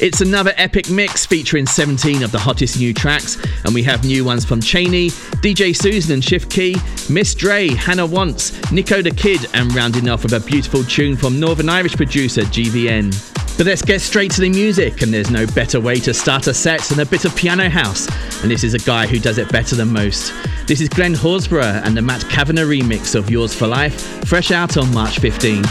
It's another epic mix featuring 17 of the hottest new tracks, and we have new ones from Cheney, DJ Susan and Shift Key, Miss Dre, Hannah Wants, Nico the Kid, and rounding off with a beautiful tune from Northern Irish producer GVN. But let's get straight to the music, and there's no better way to start a set than a bit of piano house, and this is a guy who does it better than most. This is Glenn Horsburgh and the Matt Kavanagh remix of Yours for Life, fresh out on March 15.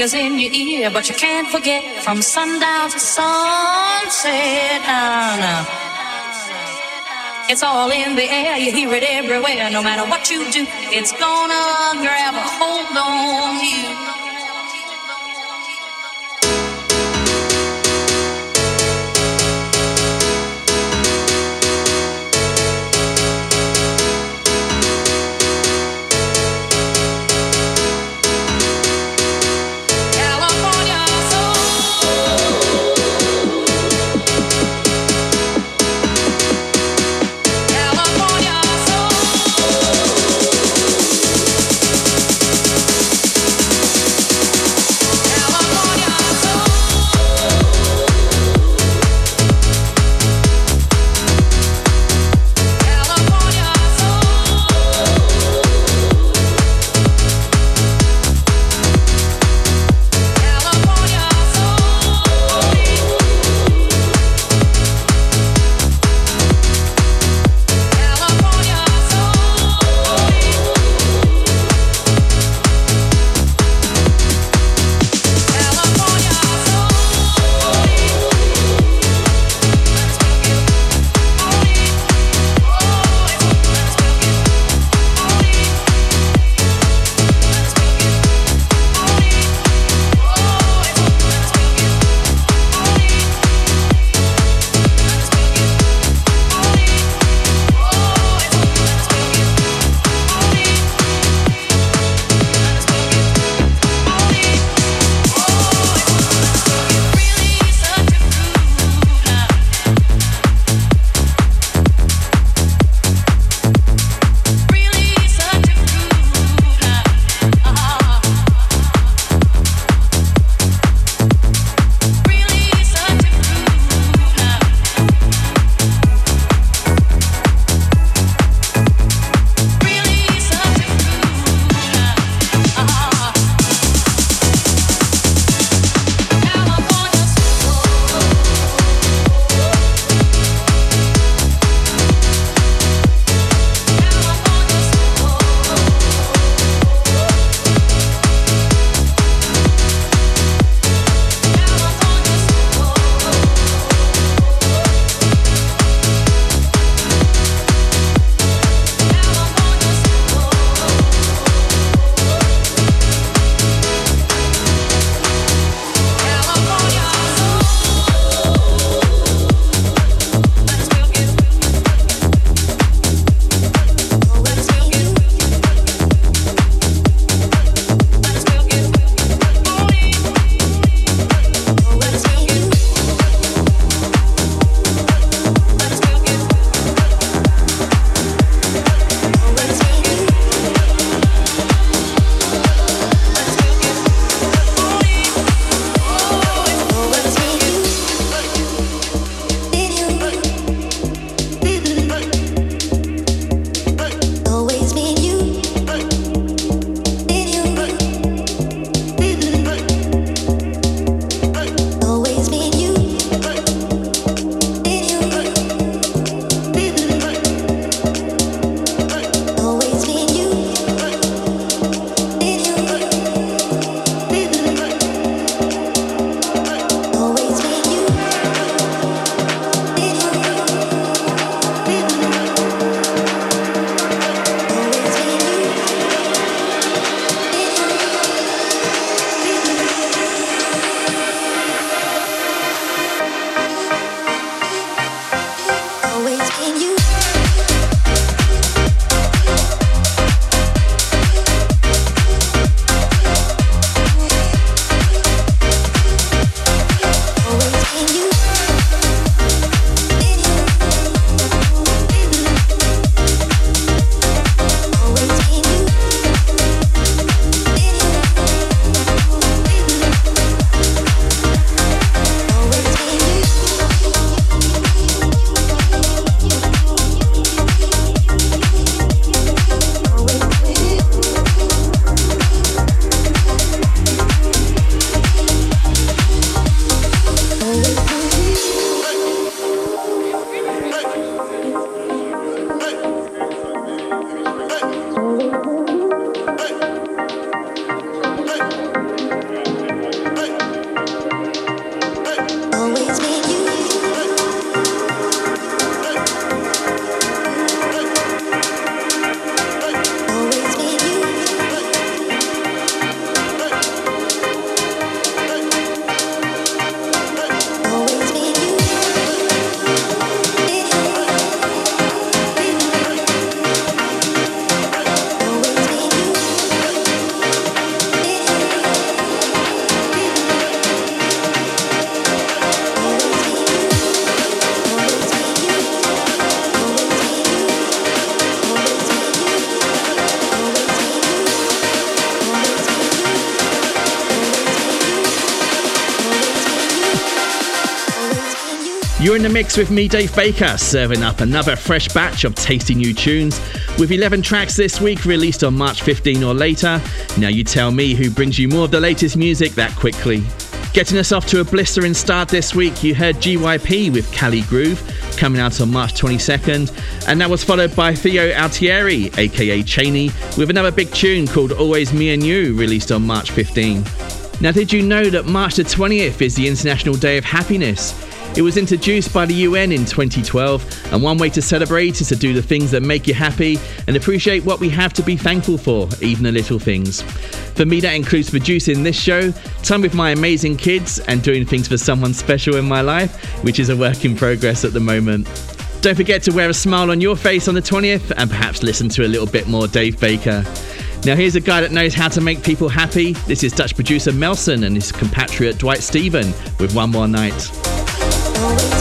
In your ear, but you can't forget from sundown to sunset. It's all in the air, you hear it everywhere. No matter what you do, it's gonna grab a hold on you. You're in the mix with me, Dave Baker, serving up another fresh batch of tasty new tunes with 11 tracks this week released on March 15 or later. Now you tell me who brings you more of the latest music that quickly. Getting us off to a blistering start this week, you heard GYP with Cali Groove coming out on March 22nd, and that was followed by Theo Altieri, aka Cheney, with another big tune called Always Me and You, released on March 15. Now, did you know that March the 20th is the International Day of Happiness? It was introduced by the UN in 2012, and one way to celebrate is to do the things that make you happy and appreciate what we have to be thankful for, even the little things. For me, that includes producing this show, time with my amazing kids, and doing things for someone special in my life, which is a work in progress at the moment. Don't forget to wear a smile on your face on the 20th and perhaps listen to a little bit more Dave Baker. Now, here's a guy that knows how to make people happy. This is Dutch producer Melsen and his compatriot Dwight Stephen with One More Night. Always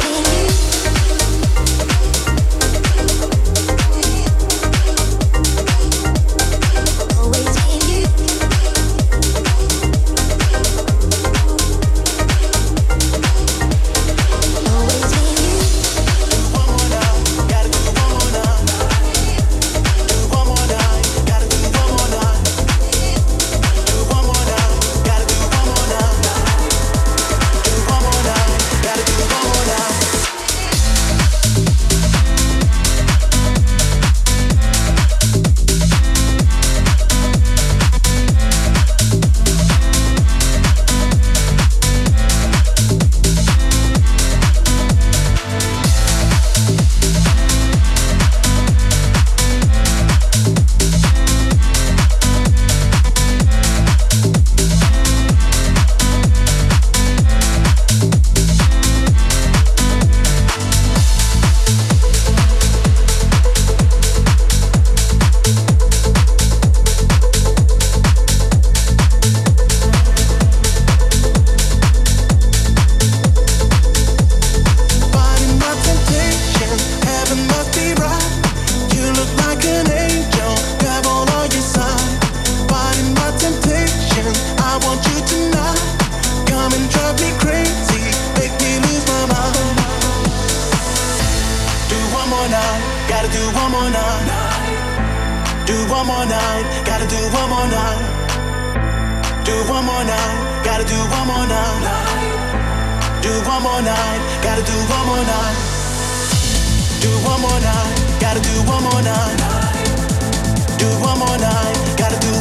one more night, gotta do one more night. Do one more night, gotta do one more night. Do one more night, gotta do one more night. Do one more night, gotta do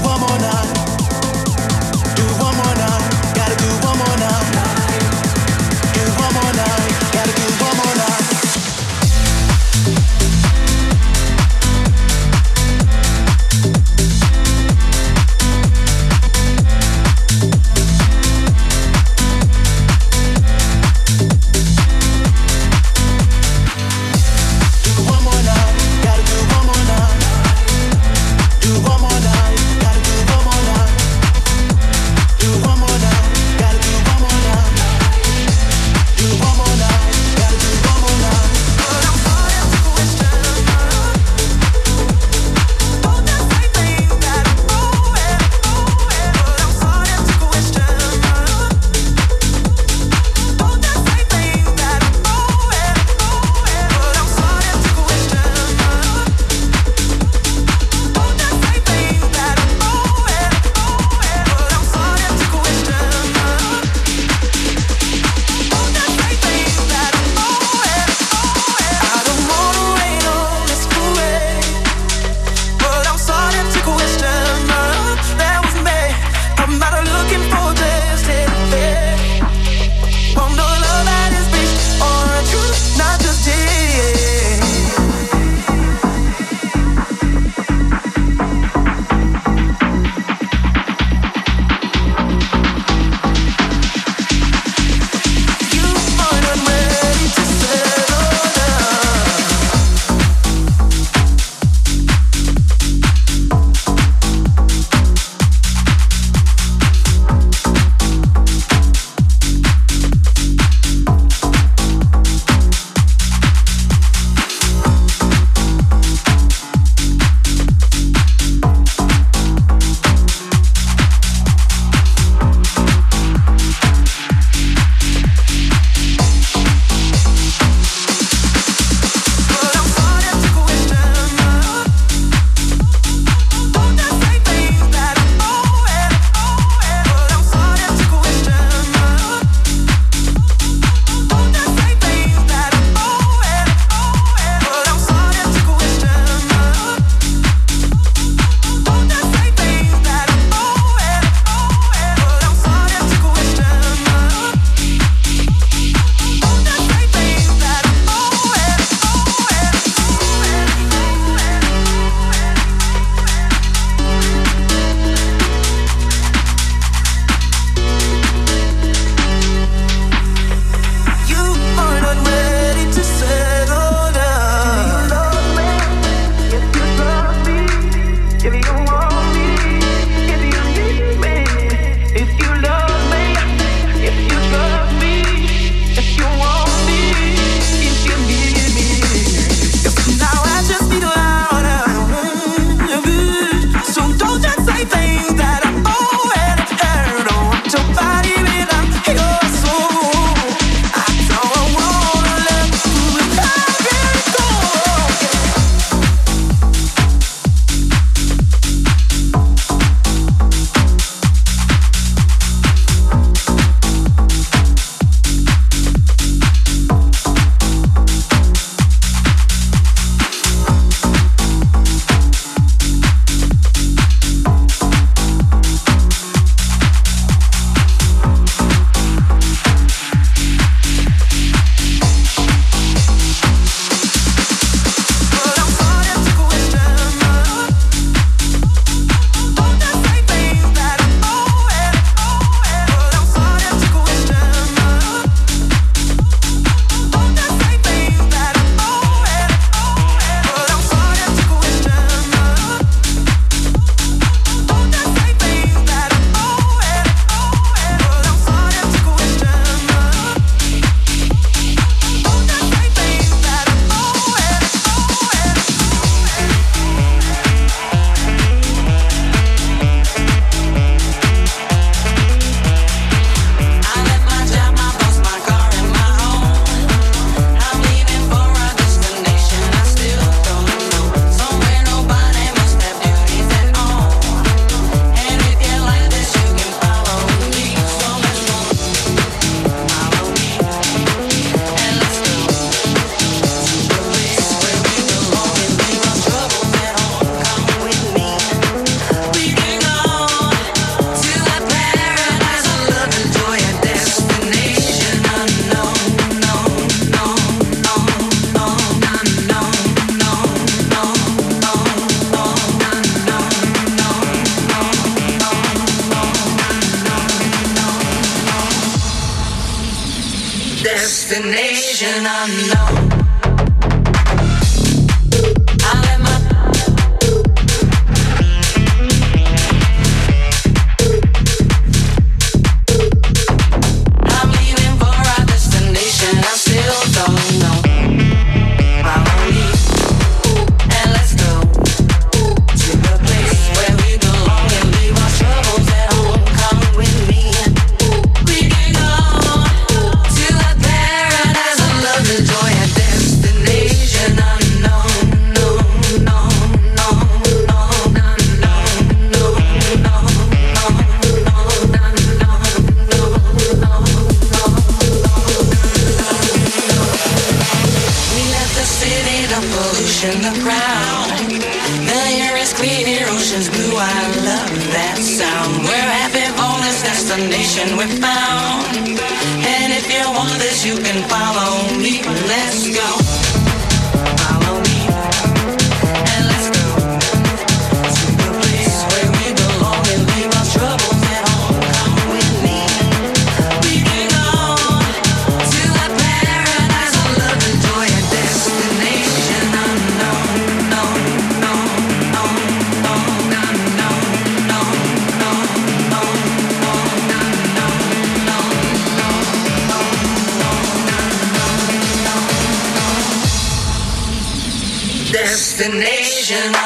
I know.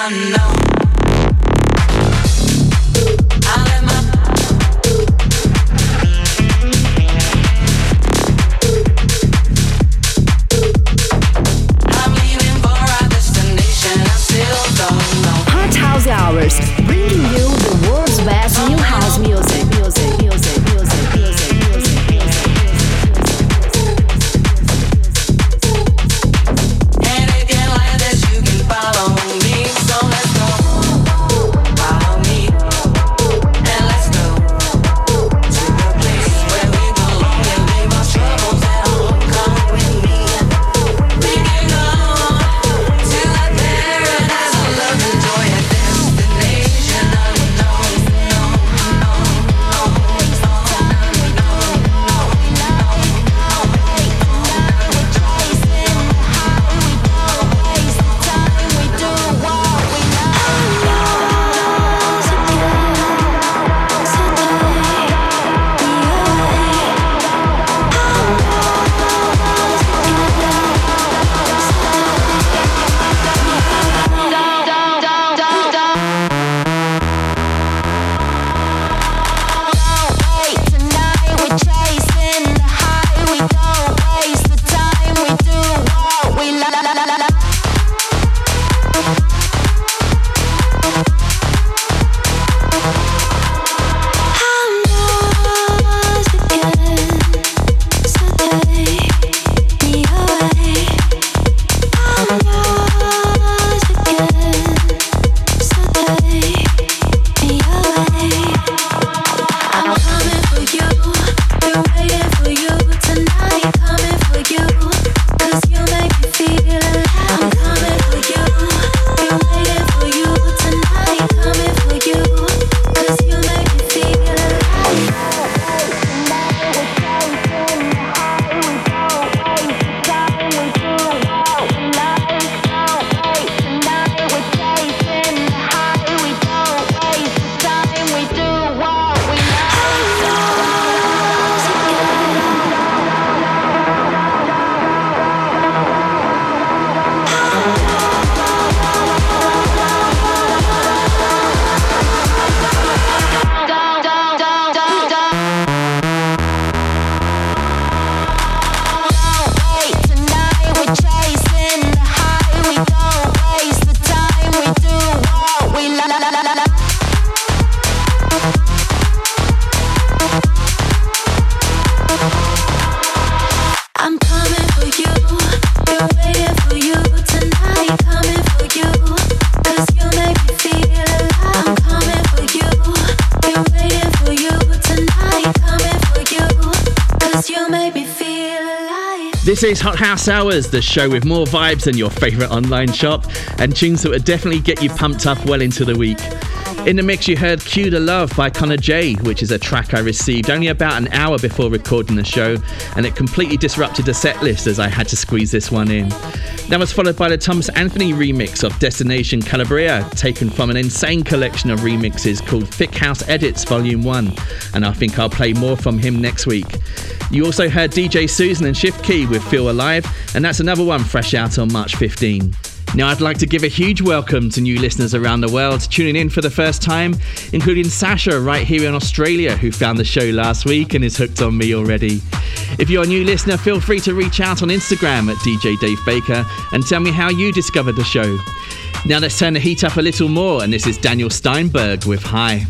Unknown. This is Hot House Hours, the show with more vibes than your favourite online shop and tunes that would definitely get you pumped up well into the week. In the mix, you heard Cue the Love by Connor J, which is a track I received only about an hour before recording the show, and it completely disrupted the set list as I had to squeeze this one in. That was followed by the Thomas Anthony remix of Destination Calabria, taken from an insane collection of remixes called Thick House Edits Volume 1, and I think I'll play more from him next week. You also heard DJ Susan and Shift Key with Feel Alive, and that's another one fresh out on March 15. Now, I'd like to give a huge welcome to new listeners around the world tuning in for the first time, including Sasha right here in Australia, who found the show last week and is hooked on me already. If you're a new listener, feel free to reach out on Instagram at DJ Dave Baker and tell me how you discovered the show. Now, let's turn the heat up a little more, and this is Daniel Steinberg with High.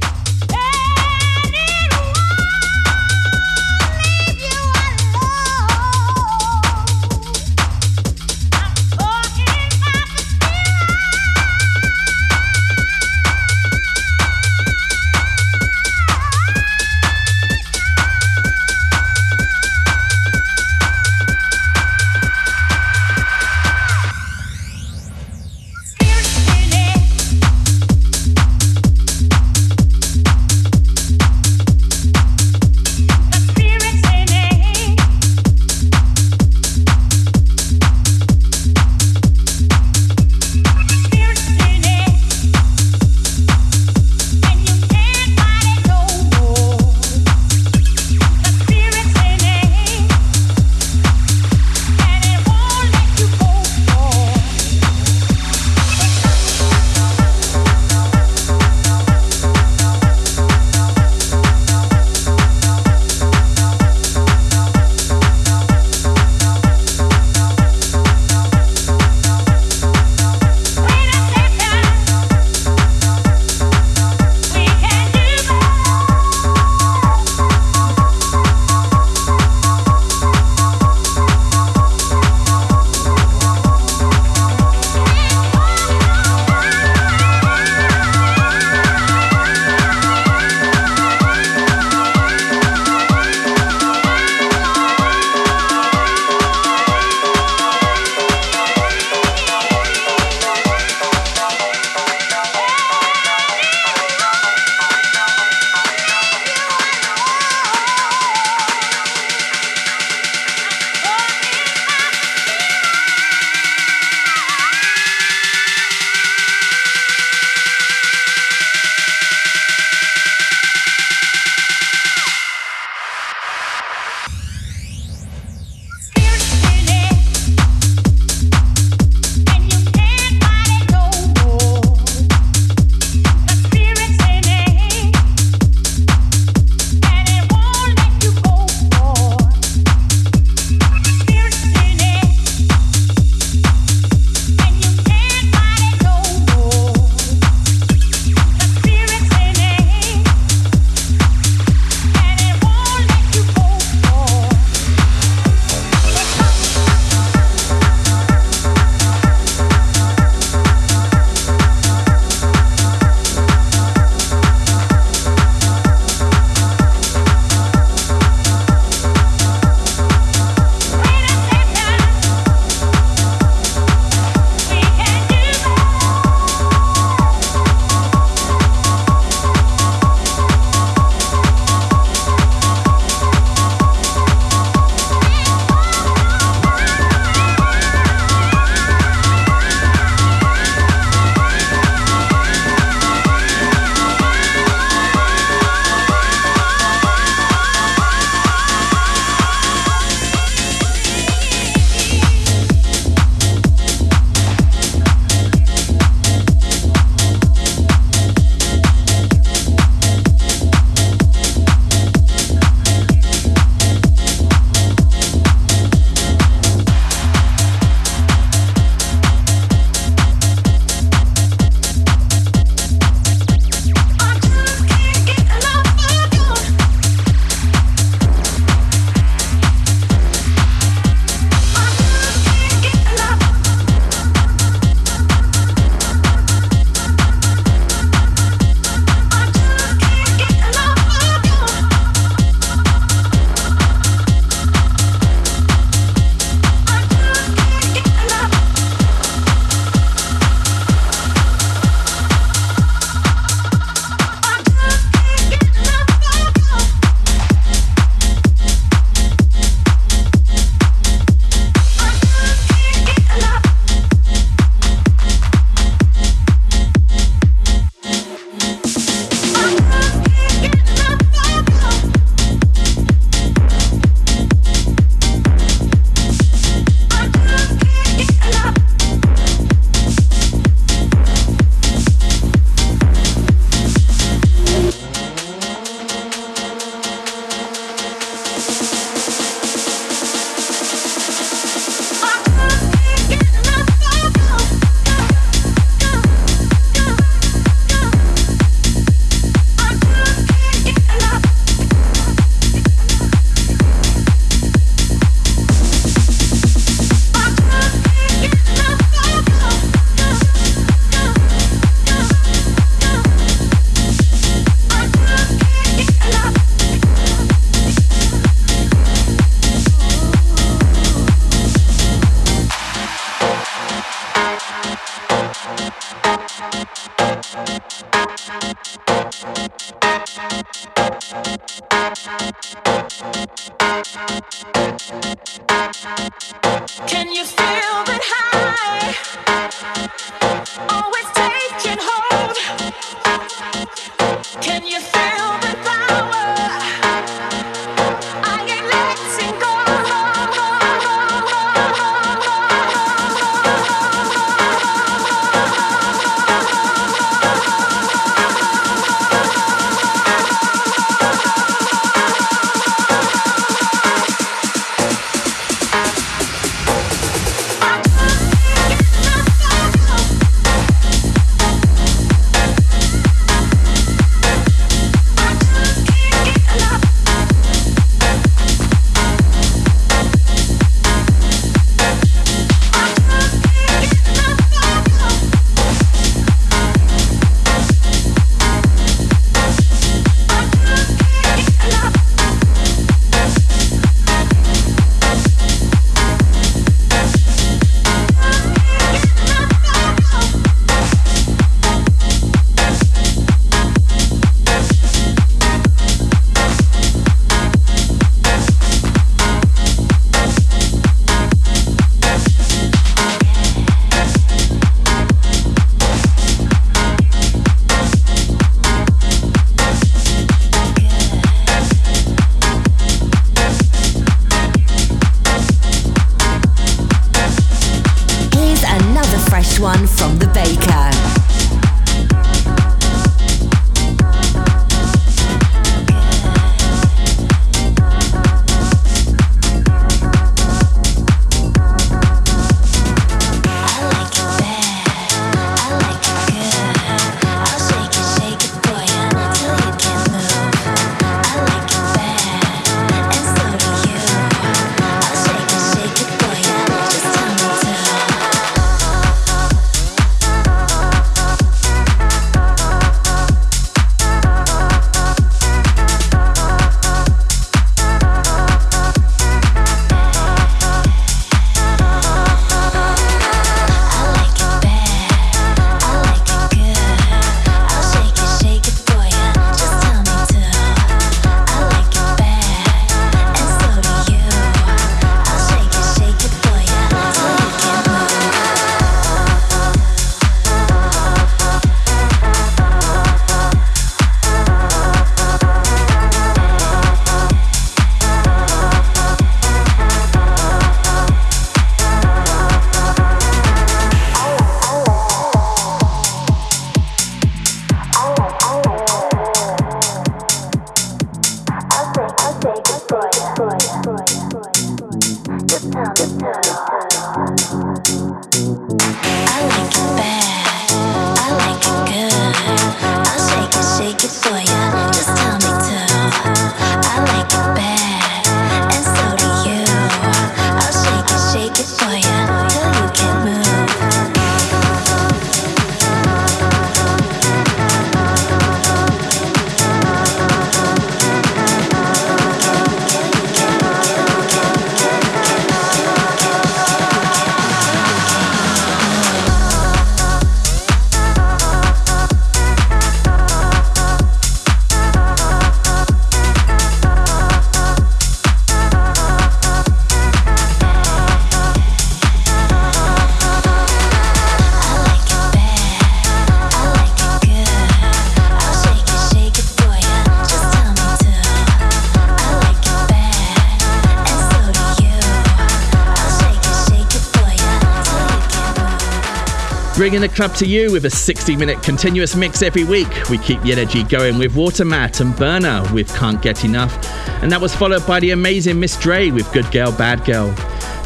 Bringing the club to you with a 60 minute continuous mix every week. We keep the energy going with Watermat and Burner with Can't Get Enough, and that was followed by the amazing Miss Dre with Good Girl, Bad Girl.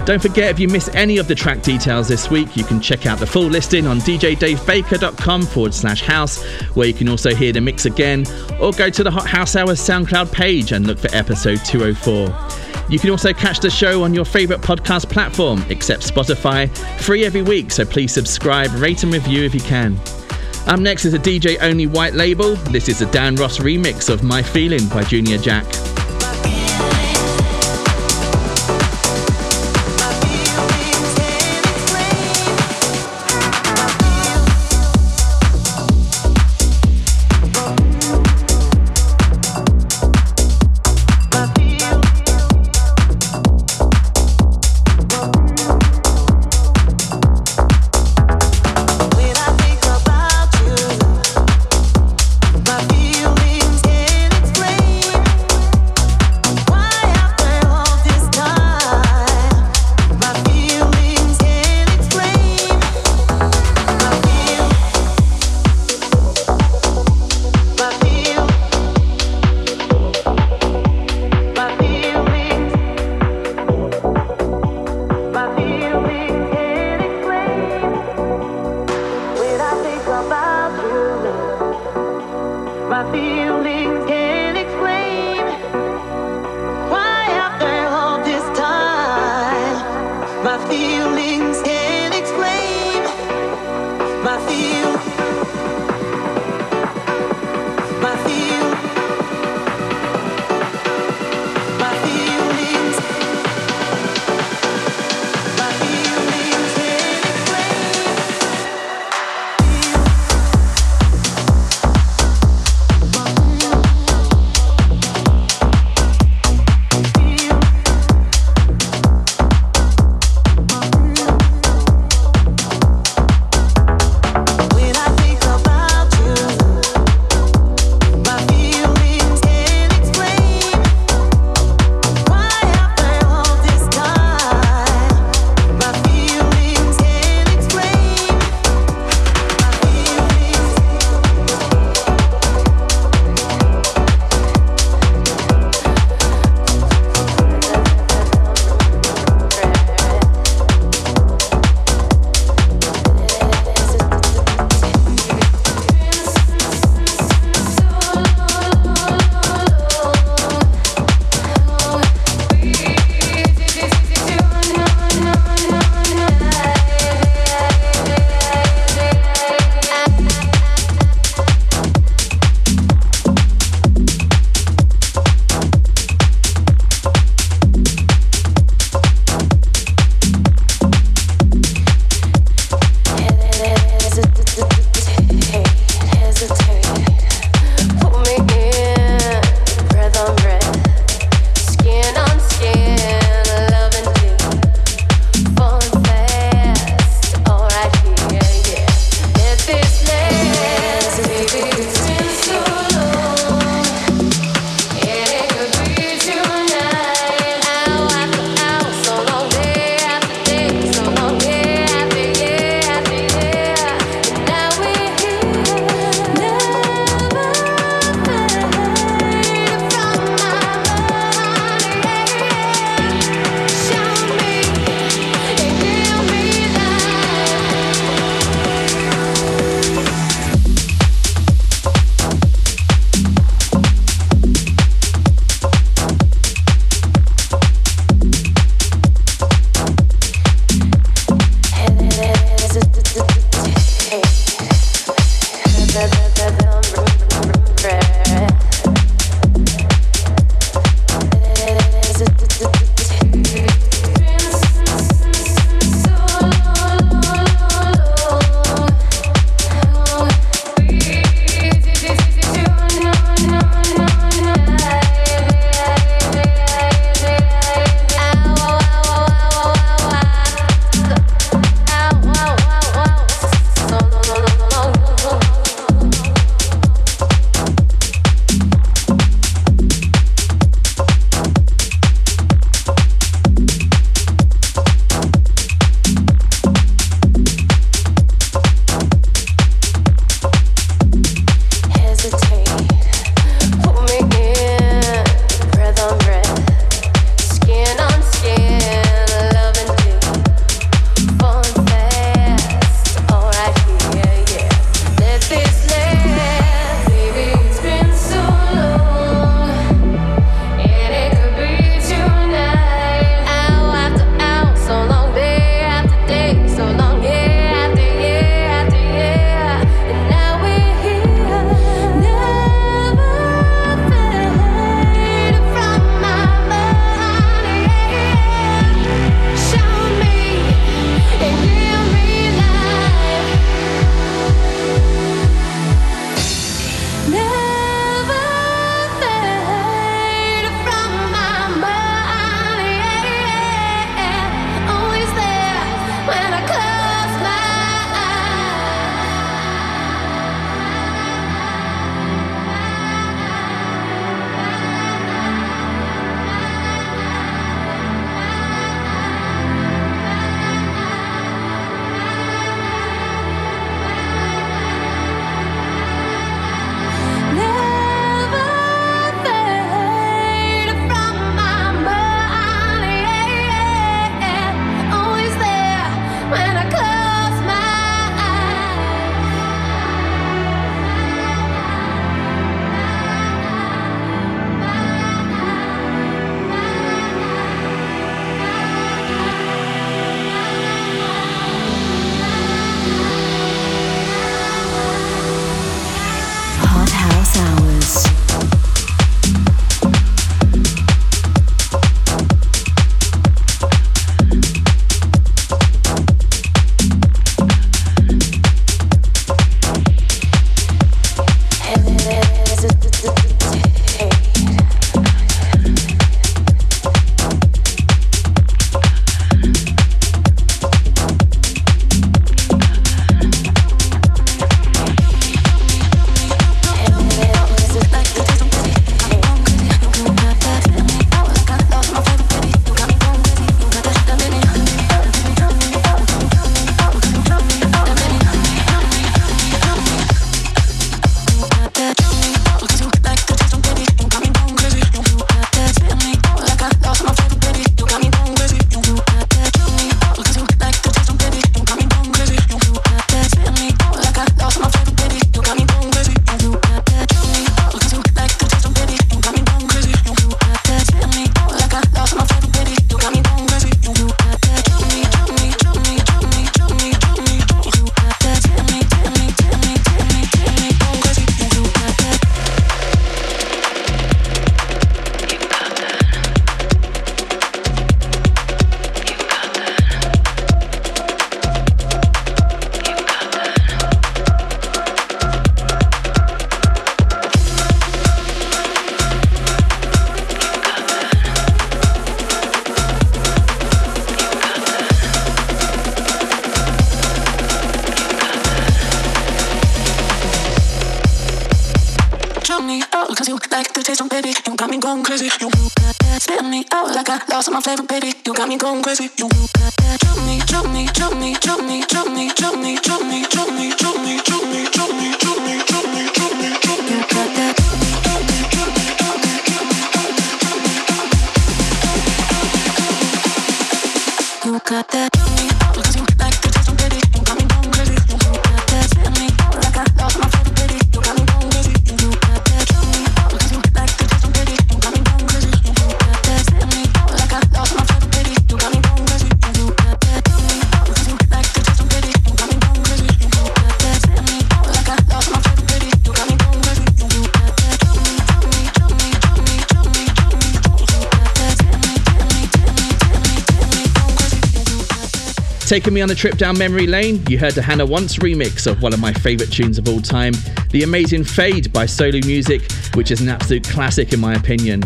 Don't forget, if you miss any of the track details this week, you can check out the full listing on djdavebaker.com forward slash house, where you can also hear the mix again, or go to the Hot House Hours SoundCloud page and look for episode 204. You can also catch the show on your favourite podcast platform, except Spotify, free every week, so please subscribe, rate and review if you can. Up next is a DJ only white label. This is a Dan Ross remix of My Feeling by Junior Jack. Taking me on a trip down memory lane, you heard the Hannah Once remix of one of my favourite tunes of all time, the amazing Fade by Solu Music, which is an absolute classic in my opinion.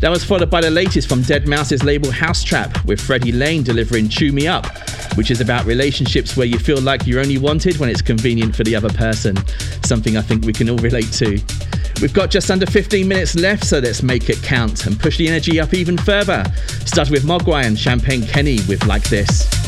That was followed by the latest from deadmau5's label mau5trap, with Freddie Lane delivering Chew Me Up, which is about relationships where you feel like you're only wanted when it's convenient for the other person. Something I think we can all relate to. We've got just under 15 minutes left, so let's make it count and push the energy up even further. Start with Mogwai and Champagne Kenny with Like This.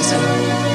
reason.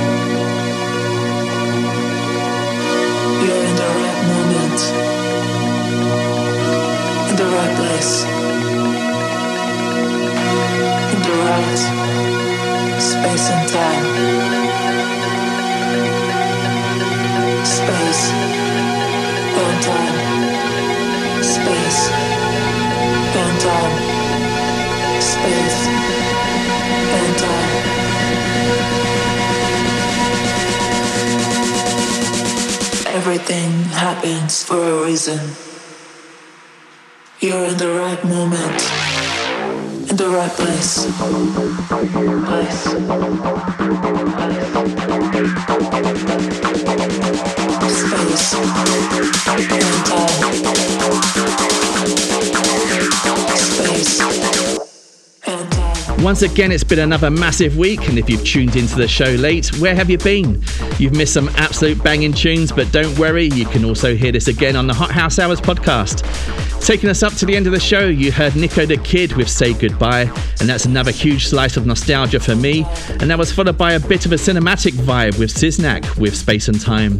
Once again, it's been another massive week, and if you've tuned into the show late, where have you been? You've missed some absolute banging tunes, but don't worry, you can also hear this again on the Hot House Hours podcast. Taking us up to the end of the show, you heard Nico the Kid with Say Goodbye, and that's another huge slice of nostalgia for me. And that was followed by a bit of a cinematic vibe with Siznak with Space and Time.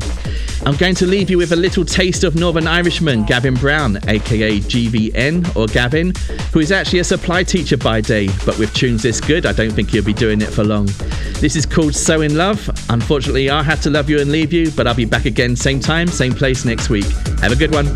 I'm going to leave you with a little taste of Northern Irishman Gavin Brown, aka GVN or Gavin, who is actually a supply teacher by day, but with tunes this good, I don't think he'll be doing it for long. This is called So in Love. Unfortunately, I have to love you and leave you, but I'll be back again same time, same place next week. Have a good one.